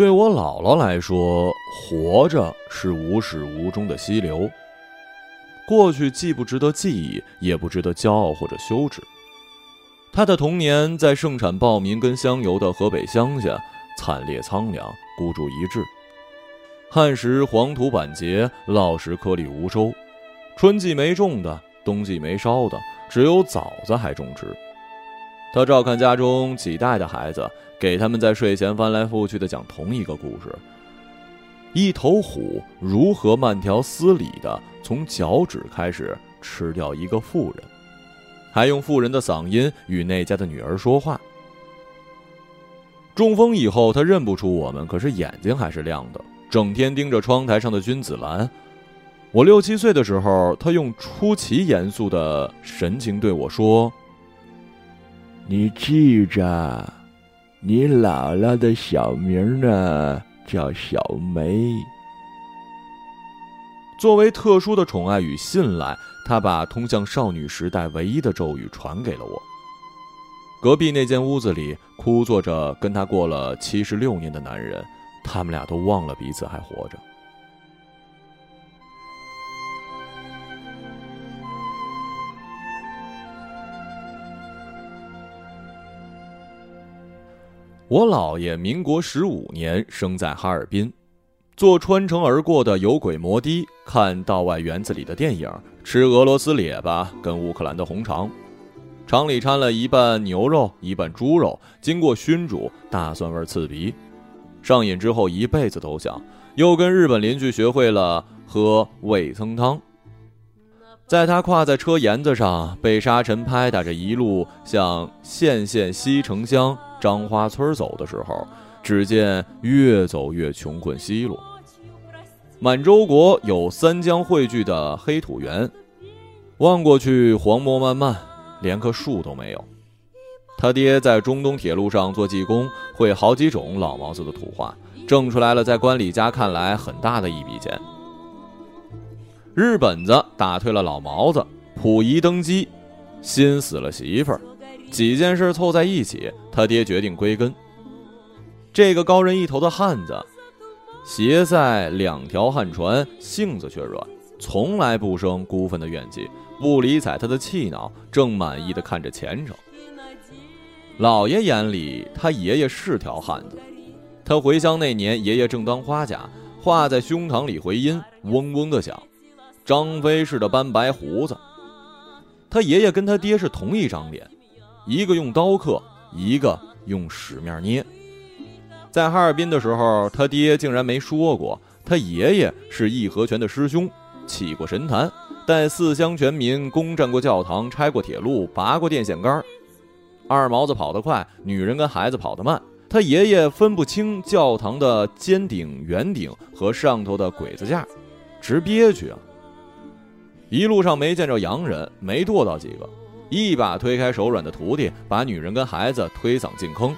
对我姥姥来说，活着是无始无终的溪流。过去既不值得记忆，也不值得骄傲或者羞耻。她的童年在盛产暴民跟香油的河北乡下，惨烈苍凉，孤注一掷。旱时黄土板结，涝时颗粒无收，春季没种的，冬季没烧的，只有枣子还种植。他照看家中几代的孩子，给他们在睡前翻来覆去的讲同一个故事：一头虎如何慢条斯理的从脚趾开始吃掉一个妇人，还用妇人的嗓音与那家的女儿说话。中风以后，他认不出我们，可是眼睛还是亮的。整天盯着窗台上的君子兰。我六七岁的时候，他用出奇严肃的神情对我说：“你记着，你姥姥的小名呢，叫小梅。”作为特殊的宠爱与信赖，他把通向少女时代唯一的咒语传给了我。隔壁那间屋子里，哭坐着跟他过了七十六年的男人。他们俩都忘了彼此还活着。我姥爷民国十五年生在哈尔滨，坐穿城而过的有轨摩的，看道外园子里的电影，吃俄罗斯列巴跟乌克兰的红肠，肠里掺了一半牛肉一半猪肉，经过熏煮，大蒜味刺鼻。上瘾之后，一辈子都想。又跟日本邻居学会了喝味噌汤。在他跨在车沿子上，被沙尘拍打着一路向县县西城乡张花村走的时候，只见越走越穷困稀落。满洲国有三江汇聚的黑土原，望过去黄漠漫漫，连棵树都没有。他爹在中东铁路上做技工，会好几种老毛子的土话，挣出来了，在官里家看来很大的一笔钱。日本子打退了老毛子，溥仪登基，新死了媳妇儿，几件事凑在一起，他爹决定归根。这个高人一头的汉子，携在两条旱船，性子却软，从来不生孤愤的怨气，不理睬他的气恼，正满意的看着前程。老爷眼里，他爷爷是条汉子。他回乡那年，爷爷正当花甲，话在胸膛里回音，嗡嗡的响，张飞似的斑白胡子。他爷爷跟他爹是同一张脸，一个用刀刻，一个用屎面捏。在哈尔滨的时候，他爹竟然没说过，他爷爷是义和拳的师兄，起过神坛，带四乡全民攻占过教堂，拆过铁路，拔过电线杆。二毛子跑得快，女人跟孩子跑得慢。他爷爷分不清教堂的尖顶、圆顶和上头的鬼子架，直憋屈啊！一路上没见着洋人，没剁到几个，一把推开手软的徒弟，把女人跟孩子推搡进坑。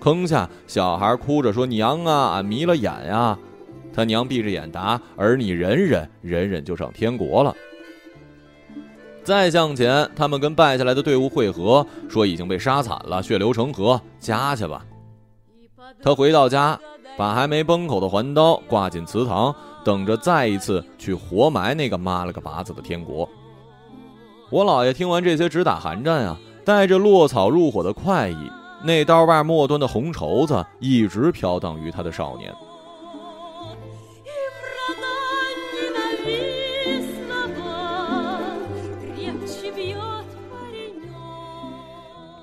坑下，小孩哭着说：“娘啊，俺迷了眼呀！”他娘闭着眼答：“儿你忍忍，忍忍就上天国了。”再向前，他们跟败下来的队伍会合，说已经被杀惨了，血流成河，家去吧。他回到家，把还没崩口的环刀挂进祠堂，等着再一次去活埋那个妈了个巴子的天国。我姥爷听完这些，直打寒战啊，带着落草入伙的快意，那刀把末端的红绸子一直飘荡于他的少年。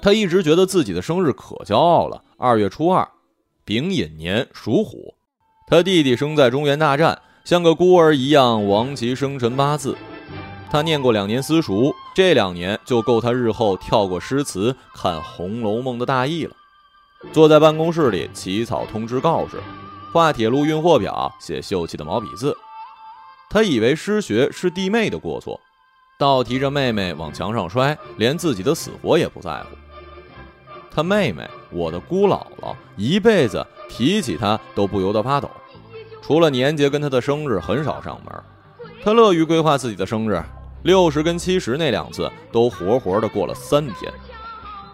他一直觉得自己的生日可骄傲了。二月初二，丙寅年，属虎。他弟弟生在中原大战，像个孤儿一样亡其生辰八字。他念过两年私塾，这两年就够他日后跳过诗词看《红楼梦》的大意了。坐在办公室里起草通知告示，画铁路运货表，写秀气的毛笔字。他以为失学是弟妹的过错，倒提着妹妹往墙上摔，连自己的死活也不在乎。他妹妹，我的姑姥姥，一辈子提起她都不由得发抖。除了年节跟他的生日，很少上门。他乐于规划自己的生日，六十跟七十那两次都活活的过了三天。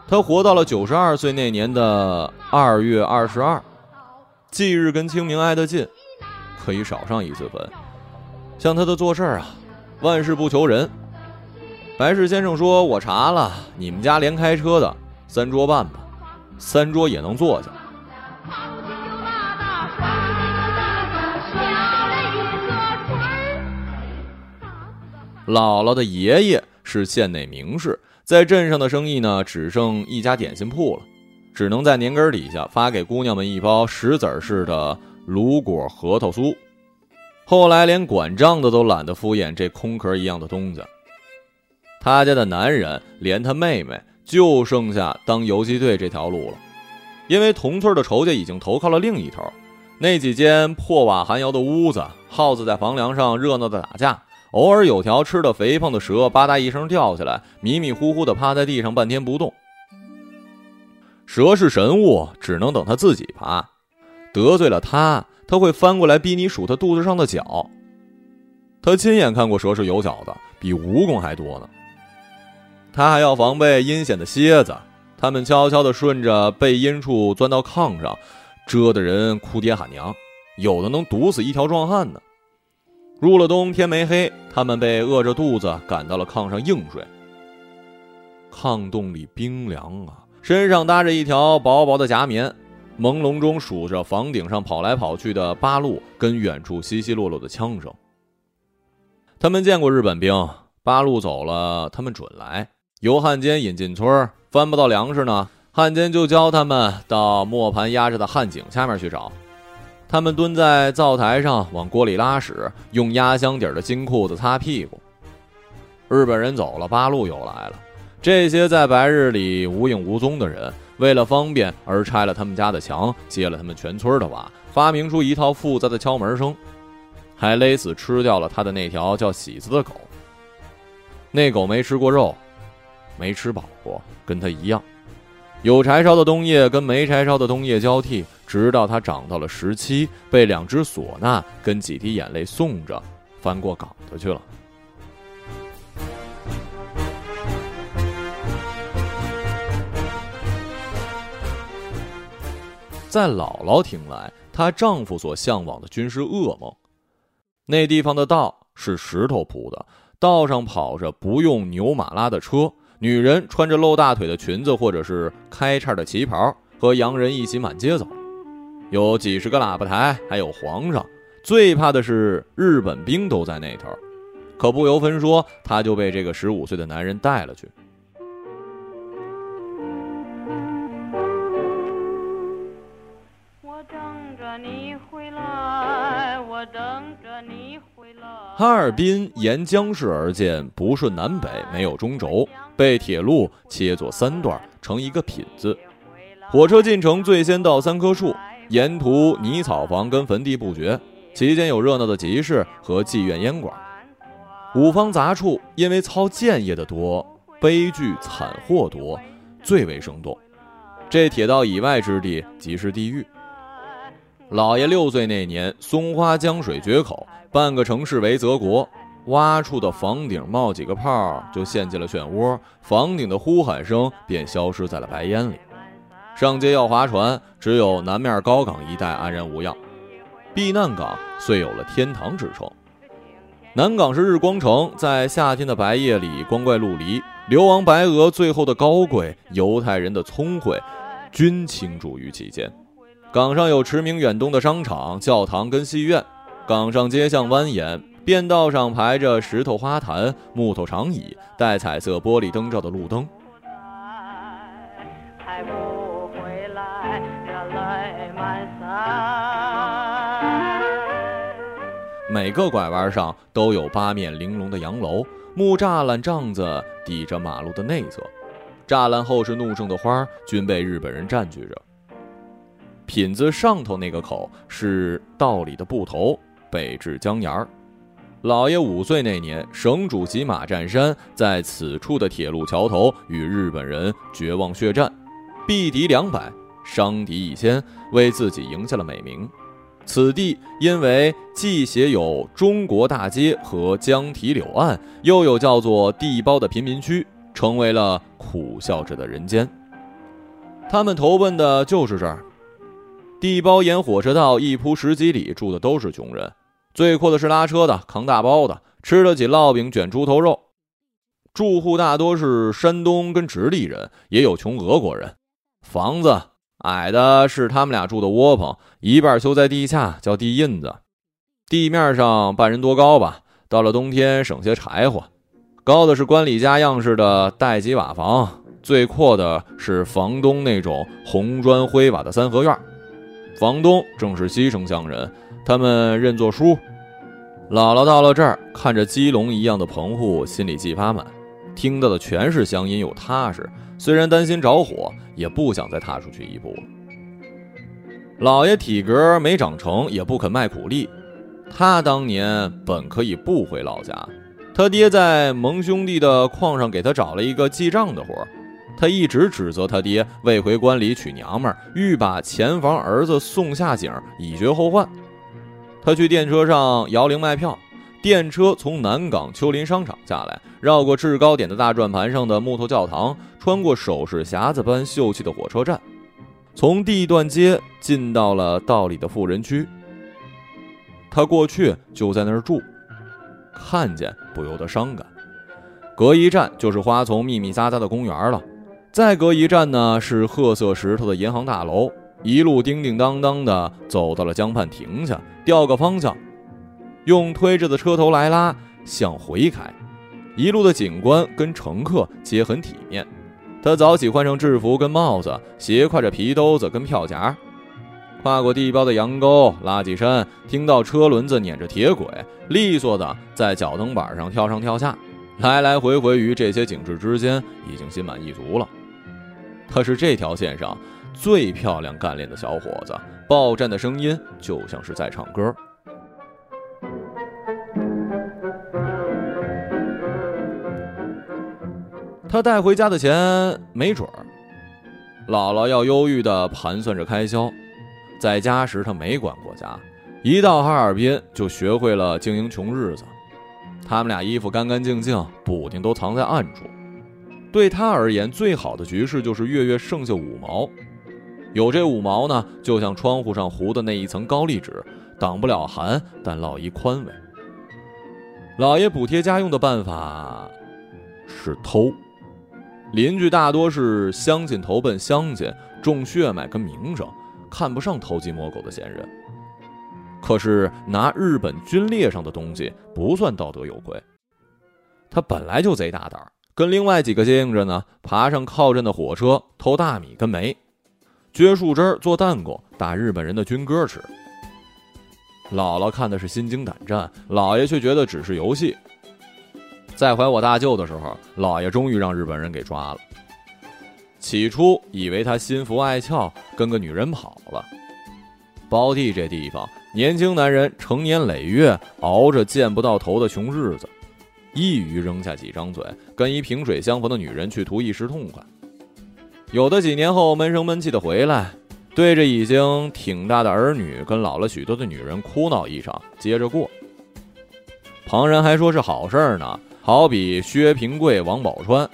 他活到了九十二岁那年的二月二十二，忌日跟清明挨得近，可以少上一次坟。像他的做事啊，万事不求人。白氏先生说：“我查了，你们家连开车的三桌半吧，三桌也能坐下。”姥姥的爷爷是县内名士，在镇上的生意呢，只剩一家点心铺了，只能在年根底下发给姑娘们一包石子似的卤果核桃酥。后来连管账的都懒得敷衍这空壳一样的东西。他家的男人连他妹妹就剩下当游击队这条路了，因为同村的仇家已经投靠了另一头。那几间破瓦寒窑的屋子，耗子在房梁上热闹的打架。偶尔有条吃的肥胖的蛇吧嗒一声掉下来，迷迷糊糊的趴在地上半天不动。蛇是神物，只能等它自己爬。得罪了它，它会翻过来逼你数它肚子上的脚。他亲眼看过蛇是有脚的，比蜈蚣还多呢。他还要防备阴险的蝎子，他们悄悄地顺着背阴处钻到炕上，蛰得人哭爹喊娘，有的能毒死一条壮汉呢。入了冬，天没黑，他们被饿着肚子赶到了炕上硬睡。炕洞里冰凉啊，身上搭着一条薄薄的夹棉，朦胧中数着房顶上跑来跑去的八路跟远处稀稀落落的枪声。他们见过日本兵，八路走了，他们准来。由汉奸引进村，翻不到粮食呢，汉奸就教他们到磨盘压着的汉井下面去找。他们蹲在灶台上往锅里拉屎，用压箱底的金裤子擦屁股。日本人走了，八路又来了。这些在白日里无影无踪的人，为了方便而拆了他们家的墙，揭了他们全村的瓦，发明出一套复杂的敲门声，还勒死吃掉了他的那条叫喜子的狗。那狗没吃过肉，没吃饱过，跟他一样。有柴烧的冬夜跟没柴烧的冬夜交替，直到它长到了十七，被两只唢呐跟几滴眼泪送着，翻过岗子去了。在姥姥听来，她丈夫所向往的均是噩梦。那地方的道是石头铺的，道上跑着不用牛马拉的车。女人穿着露大腿的裙子，或者是开叉的旗袍，和洋人一起满街走。有几十个喇叭台，还有皇上。最怕的是日本兵都在那头，可不由分说，他就被这个十五岁的男人带了去。我等着你回来，我等着。哈尔滨沿江市而建，不顺南北，没有中轴。被铁路切作三段，成一个品字。火车进城最先到三棵树，沿途泥草房跟坟地不绝，其间有热闹的集市和妓院烟馆。五方杂处因为操建业的多，悲剧惨祸多，最为生动。这铁道以外之地即是地狱。老爷六岁那年，松花江水决口，半个城市为泽国。挖出的房顶冒几个泡，就陷进了漩涡，房顶的呼喊声便消失在了白烟里。上街要划船，只有南面高岗一带安然无恙，避难港遂有了天堂之称。南港是日光城，在夏天的白夜里光怪陆离，流亡白俄最后的高贵，犹太人的聪慧，均倾注于其间。港上有驰名远东的商场、教堂跟戏院，港上街巷蜿蜒。便道上排着石头花坛、木头长椅、带彩色玻璃灯罩的路灯。每个拐弯上都有八面玲珑的洋楼，木栅栏帐子抵着马路的内侧，栅栏后是怒盛的花，均被日本人占据着。品字上头那个口是道里的布头，北至江沿儿。老爷五岁那年，省主席马占山在此处的铁路桥头与日本人绝望血战，毙敌两百，伤敌一千，为自己赢下了美名。此地因为既写有中国大街和江堤柳岸，又有叫做地包的贫民区，成为了苦笑着的人间。他们投奔的就是这儿。地包沿火车道一铺十几里，住的都是穷人。最阔的是拉车的、扛大包的，吃得起烙饼、卷猪头肉。住户大多是山东跟直隶人，也有穷俄国人。房子矮的是他们俩住的窝棚，一半修在地下，叫地印子，地面上半人多高吧。到了冬天省些柴火。高的是官里家样式的带级瓦房，最阔的是房东那种红砖灰瓦的三合院。房东正是西城乡人，他们认作叔。姥姥到了这儿，看着鸡笼一样的棚户，心里既发满，听到的全是乡音又踏实。虽然担心着火，也不想再踏出去一步了。老爷体格没长成，也不肯卖苦力。他当年本可以不回老家。他爹在蒙兄弟的矿上给他找了一个记账的活他一直指责他爹未回关里娶娘们儿，欲把前房儿子送下井以绝后患。他去电车上摇铃卖票，电车从南港秋林商场下来，绕过制高点的大转盘上的木头教堂，穿过首饰匣子般秀气的火车站，从地段街进到了道里的富人区。他过去就在那儿住。看见不由得伤感，隔一站就是花丛密密匝匝的公园了，再隔一站呢是褐色石头的银行大楼。一路叮叮当当的走到了江畔，停下，调个方向，用推着的车头来拉，向回开。一路的警官跟乘客皆很体面。他早起换上制服跟帽子，斜挎着皮兜子跟票夹。跨过地包的羊沟，拉起身，听到车轮子碾着铁轨，利索的在脚蹬板上跳上跳下，来来回回于这些景致之间，已经心满意足了。他是这条线上最漂亮干练的小伙子，报站的声音就像是在唱歌。他带回家的钱没准儿，姥姥要忧郁的盘算着开销。在家时，他没管过家，一到哈尔滨就学会了经营穷日子。他们俩衣服干干净净，补丁都藏在暗处。对他而言，最好的局势就是月月剩下五毛。有这五毛呢，就像窗户上糊的那一层高丽纸，挡不了寒，但落一宽慰。老爷补贴家用的办法是偷。邻居大多是乡亲投奔乡亲，重血脉跟名声。看不上偷鸡摸狗的闲人，可是拿日本军列上的东西不算道德有亏。他本来就贼大胆，跟另外几个接应着呢，爬上靠镇的火车偷大米跟煤，撅树枝做弹弓，打日本人的军歌吃。姥姥看的是心惊胆战，姥爷却觉得只是游戏。在怀我大舅的时候，姥爷终于让日本人给抓了。起初以为他心浮爱俏，跟个女人跑了。包地这地方，年轻男人成年累月熬着见不到头的穷日子，一于扔下几张嘴，跟一萍水相逢的女人去图一时痛快。有的几年后闷声闷气的回来，对着已经挺大的儿女跟老了许多的女人哭闹一场，接着过。旁人还说是好事呢，好比薛平贵、王宝钏。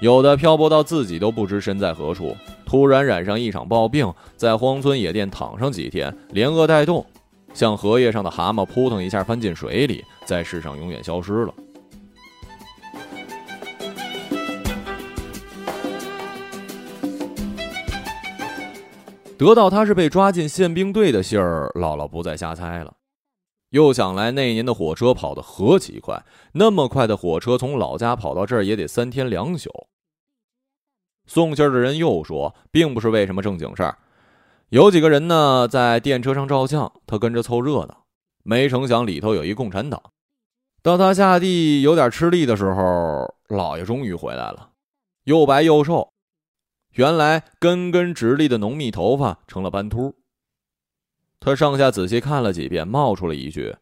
有的漂泊到自己都不知身在何处，突然染上一场暴病，在荒村野店躺上几天，连饿带冻，像荷叶上的蛤蟆扑腾一下翻进水里，在世上永远消失了。得到他是被抓进宪兵队的信儿，姥姥不再瞎猜了。又想来那年的火车跑得何其快，那么快的火车从老家跑到这儿也得三天两宿。送信儿的人又说，并不是为什么正经事儿，有几个人呢在电车上照相，他跟着凑热闹。没成想里头有一共产党。到他下地有点吃力的时候，老爷终于回来了，又白又瘦，原来根根直立的浓密头发成了斑秃。他上下仔细看了几遍，冒出了一句：“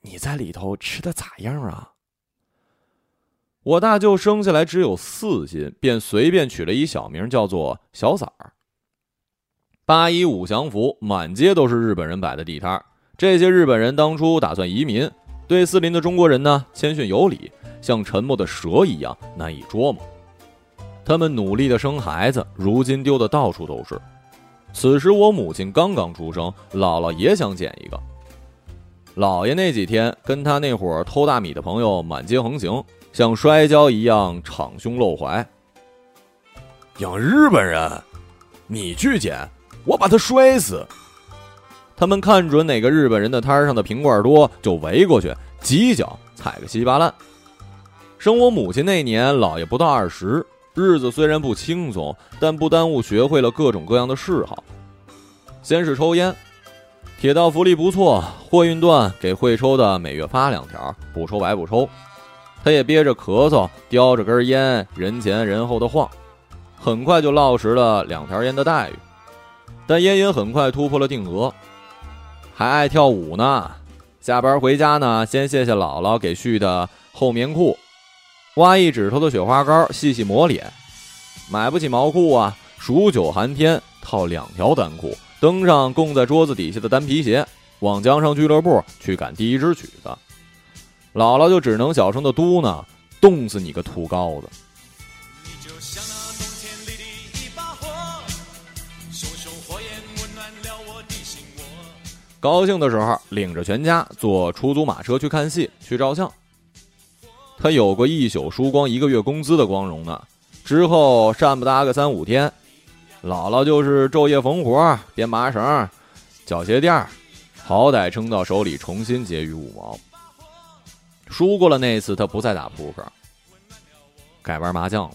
你在里头吃的咋样啊？”我大舅生下来只有四斤，便随便取了一小名，叫做小崽儿。八一五降服，满街都是日本人摆的地摊这些日本人当初打算移民，对四邻的中国人呢谦逊有礼，像沉默的蛇一样难以捉摸。他们努力的生孩子，如今丢的到处都是。此时我母亲刚刚出生，姥姥也想捡一个。姥爷那几天跟他那伙偷大米的朋友满街横行，像摔跤一样敞胸露怀。养日本人，你去捡，我把他摔死。他们看准哪个日本人的摊上的瓶罐多，就围过去，几脚踩个稀巴烂。生我母亲那年，姥爷不到二十，日子虽然不轻松，但不耽误学会了各种各样的嗜好。先是抽烟，铁道福利不错，货运段给会抽的每月发两条，不抽白不抽。他也憋着咳嗽，叼着根烟，人前人后的晃，很快就落实了两条烟的待遇。但烟瘾很快突破了定额，还爱跳舞呢。下班回家呢，先谢谢姥姥给续的厚棉裤。挖一指头的雪花膏，细细抹脸。买不起毛裤啊，数九寒天套两条单裤，登上供在桌子底下的单皮鞋，往江上俱乐部去赶第一支曲子。姥姥就只能小声的嘟囔：“冻死你个土羔子！”高兴的时候，领着全家坐出租马车去看戏，去照相。他有过一宿输光一个月工资的光荣呢，之后善不搭个三五天，姥姥就是昼夜缝活、编麻绳、绞鞋垫好歹撑到手里重新结余五毛。输过了那次，他不再打扑克，改玩麻将了。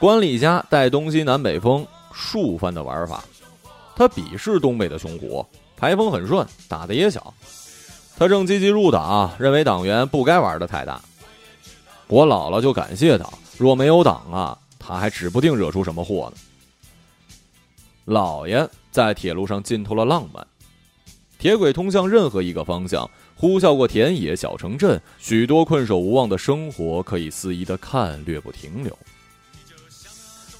管理家带东西南北风数番的玩法，他鄙视东北的熊虎，牌风很顺，打的也小。他正积极入党，认为党员不该玩的太大。我姥姥就感谢党，若没有党啊，他还指不定惹出什么祸呢。老爷在铁路上浸透了浪漫，铁轨通向任何一个方向，呼啸过田野、小城镇，许多困守无望的生活可以肆意的看，略不停留。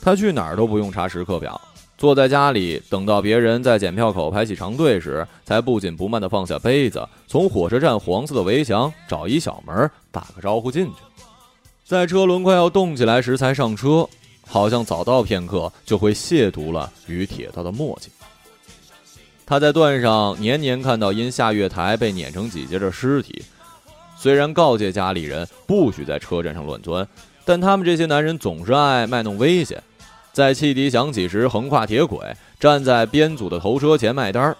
他去哪儿都不用查时刻表，坐在家里等到别人在检票口排起长队时，才不紧不慢的放下杯子，从火车站黄色的围墙找一小门，打个招呼进去。在车轮快要动起来时才上车，好像早到片刻就会亵渎了与铁道的默契。他在段上年年看到因下月台被碾成几截的尸体，虽然告诫家里人不许在车站上乱钻，但他们这些男人总是爱卖弄危险，在汽笛响起时横跨铁轨，站在编组的头车前卖单儿。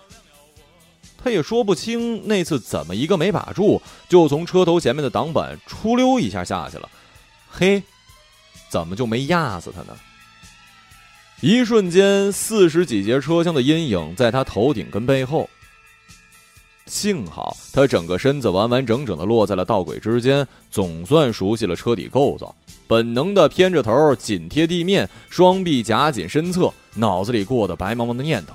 他也说不清那次怎么一个没把住，就从车头前面的挡板出溜一下下去了。嘿，怎么就没压死他呢？一瞬间，四十几节车厢的阴影在他头顶跟背后。幸好他整个身子完完整整的落在了道轨之间，总算熟悉了车底构造，本能的偏着头，紧贴地面，双臂夹紧身侧，脑子里过的白茫茫的念头。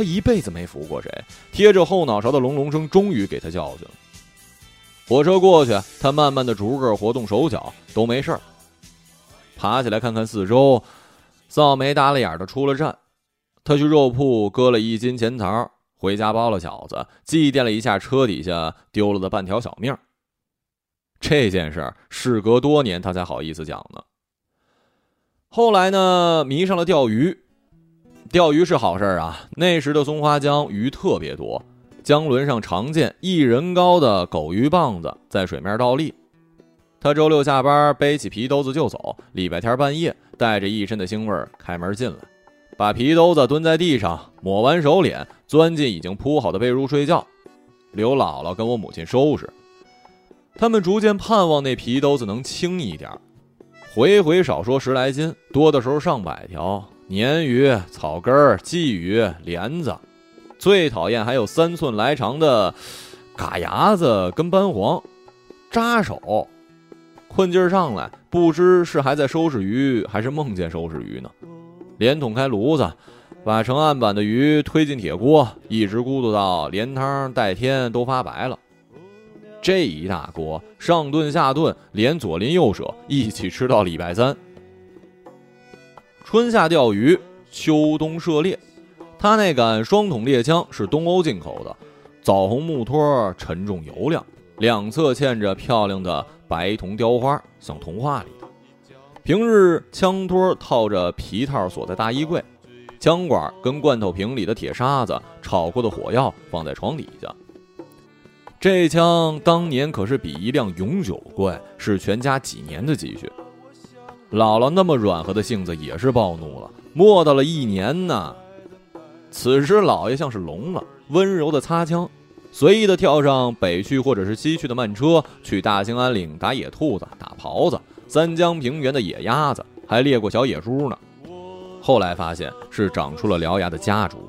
他一辈子没服过谁，贴着后脑勺的隆隆声终于给他教训了。火车过去，他慢慢的逐个活动手脚，都没事儿。爬起来看看四周，扫眉耷了眼的出了站。他去肉铺割了一斤钱桃，回家包了饺子，祭奠了一下车底下丢了的半条小命。这件事事隔多年，他才好意思讲呢。后来呢，迷上了钓鱼。钓鱼是好事儿啊！那时的松花江鱼特别多，江轮上常见一人高的狗鱼棒子在水面倒立。他周六下班背起皮兜子就走，礼拜天半夜带着一身的腥味开门进来，把皮兜子蹲在地上，抹完手脸，钻进已经铺好的被褥睡觉，刘姥姥跟我母亲收拾。他们逐渐盼望那皮兜子能轻一点，回回少说十来斤，多的时候上百条。鲶鱼、草根儿、鲫鱼、莲子，最讨厌还有三寸来长的嘎牙子跟斑黄，扎手。困劲儿上来，不知是还在收拾鱼，还是梦见收拾鱼呢。连捅开炉子，把成案板的鱼推进铁锅，一直咕嘟到连汤带天都发白了。这一大锅上顿下顿，连左邻右舍一起吃到礼拜三。春夏钓鱼，秋冬射猎。他那杆双筒猎枪是东欧进口的，枣红木托，沉重油亮，两侧嵌着漂亮的白铜雕花，像童话里的。平日枪托套着皮套锁在大衣柜，枪管跟罐头瓶里的铁沙子、炒过的火药放在床底下。这枪当年可是比一辆永久贵，是全家几年的积蓄。姥姥那么软和的性子也是暴怒了，磨叨了一年呢。此时老爷像是聋了，温柔的擦枪，随意的跳上北去或者是西去的慢车，去大兴安岭打野兔子、打狍子，三江平原的野鸭子，还猎过小野猪呢。后来发现是长出了獠牙的家猪。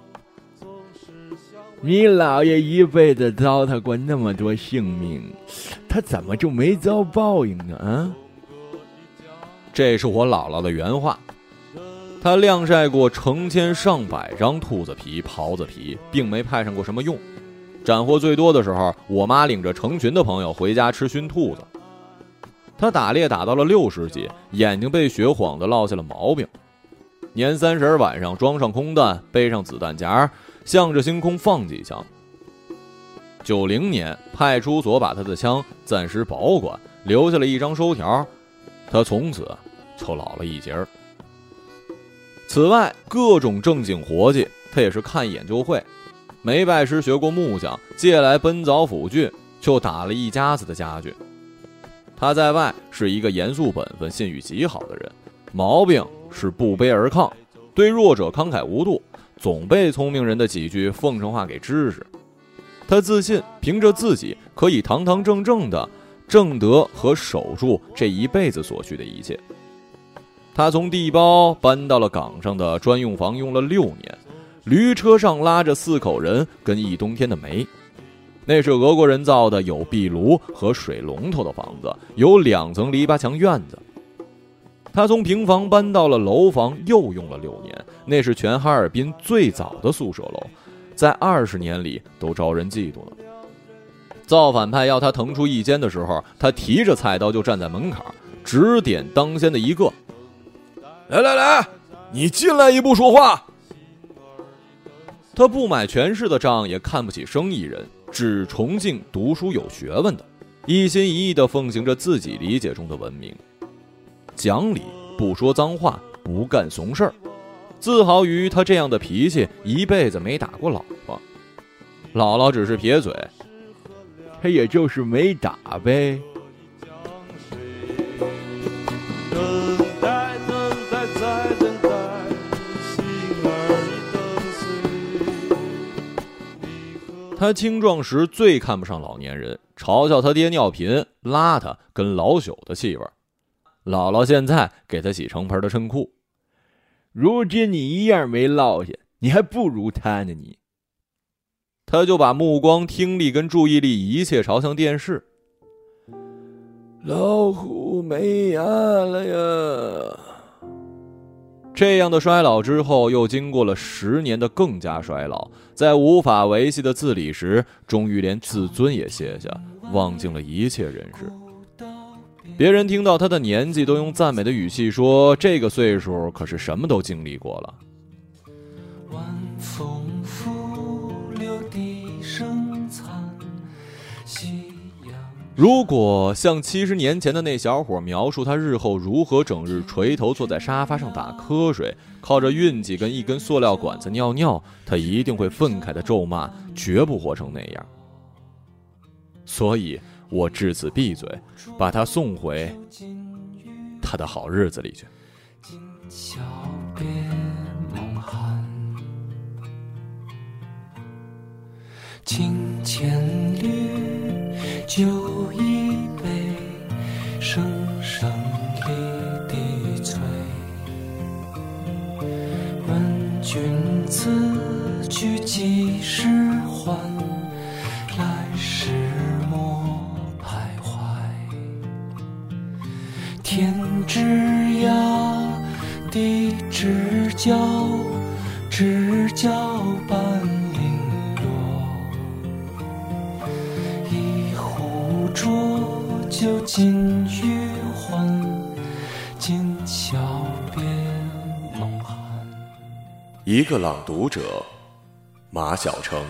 你姥爷一辈子糟蹋过那么多性命，他怎么就没遭报应呢？啊，这是我姥姥的原话。她晾晒过成千上百张兔子皮、狍子皮，并没派上过什么用。斩获最多的时候，我妈领着成群的朋友回家吃熏兔子。他打猎打到了六十级，眼睛被雪晃得落下了毛病。年三十晚上，装上空弹，背上子弹夹。向着星空放几枪。九零年，派出所把他的枪暂时保管，留下了一张收条。他从此就老了一截儿。此外，各种正经活计，他也是看一眼就会。没拜师学过木匠，借来奔凿斧锯，就打了一家子的家具。他在外是一个严肃本分、信誉极好的人，毛病是不卑而亢，对弱者慷慨无度。总被聪明人的几句奉承话给支持，他自信凭着自己可以堂堂正正的挣得和守住这一辈子所需的一切。他从地包搬到了岗上的专用房，用了六年，驴车上拉着四口人跟一冬天的煤。那是俄国人造的有壁炉和水龙头的房子，有两层篱笆墙院子。他从平房搬到了楼房，又用了六年。那是全哈尔滨最早的宿舍楼，在二十年里都招人嫉妒了。造反派要他腾出一间的时候，他提着菜刀就站在门槛，指点当先的一个：“来来来，你进来一步说话。”他不买权势的账，也看不起生意人，只崇敬读书有学问的，一心一意地奉行着自己理解中的文明。讲理，不说脏话，不干怂事儿，自豪于他这样的脾气，一辈子没打过老婆。姥姥只是撇嘴，他也就是没打呗。他青壮时最看不上老年人，嘲笑他爹尿频、邋遢，跟老朽的气味。姥姥现在给他洗成盆的衬裤，如今你一样没落下，你还不如他呢。你，他就把目光、听力跟注意力一切朝向电视。老虎没牙了呀！这样的衰老之后，又经过了十年的更加衰老，在无法维系的自理时，终于连自尊也卸下，忘尽了一切人事。别人听到他的年纪，都用赞美的语气说：“这个岁数可是什么都经历过了。”如果像七十年前的那小伙描述他日后如何整日垂头坐在沙发上打瞌睡，靠着运气跟一根塑料管子尿尿，他一定会愤慨的咒骂：“绝不活成那样。”所以。我至此闭嘴，把他送回他的好日子里去。金千缕，酒一杯，声声离滴催。问君此去几时还？来时莫徘徊。天之涯，地之角，一个朗读者，马晓成。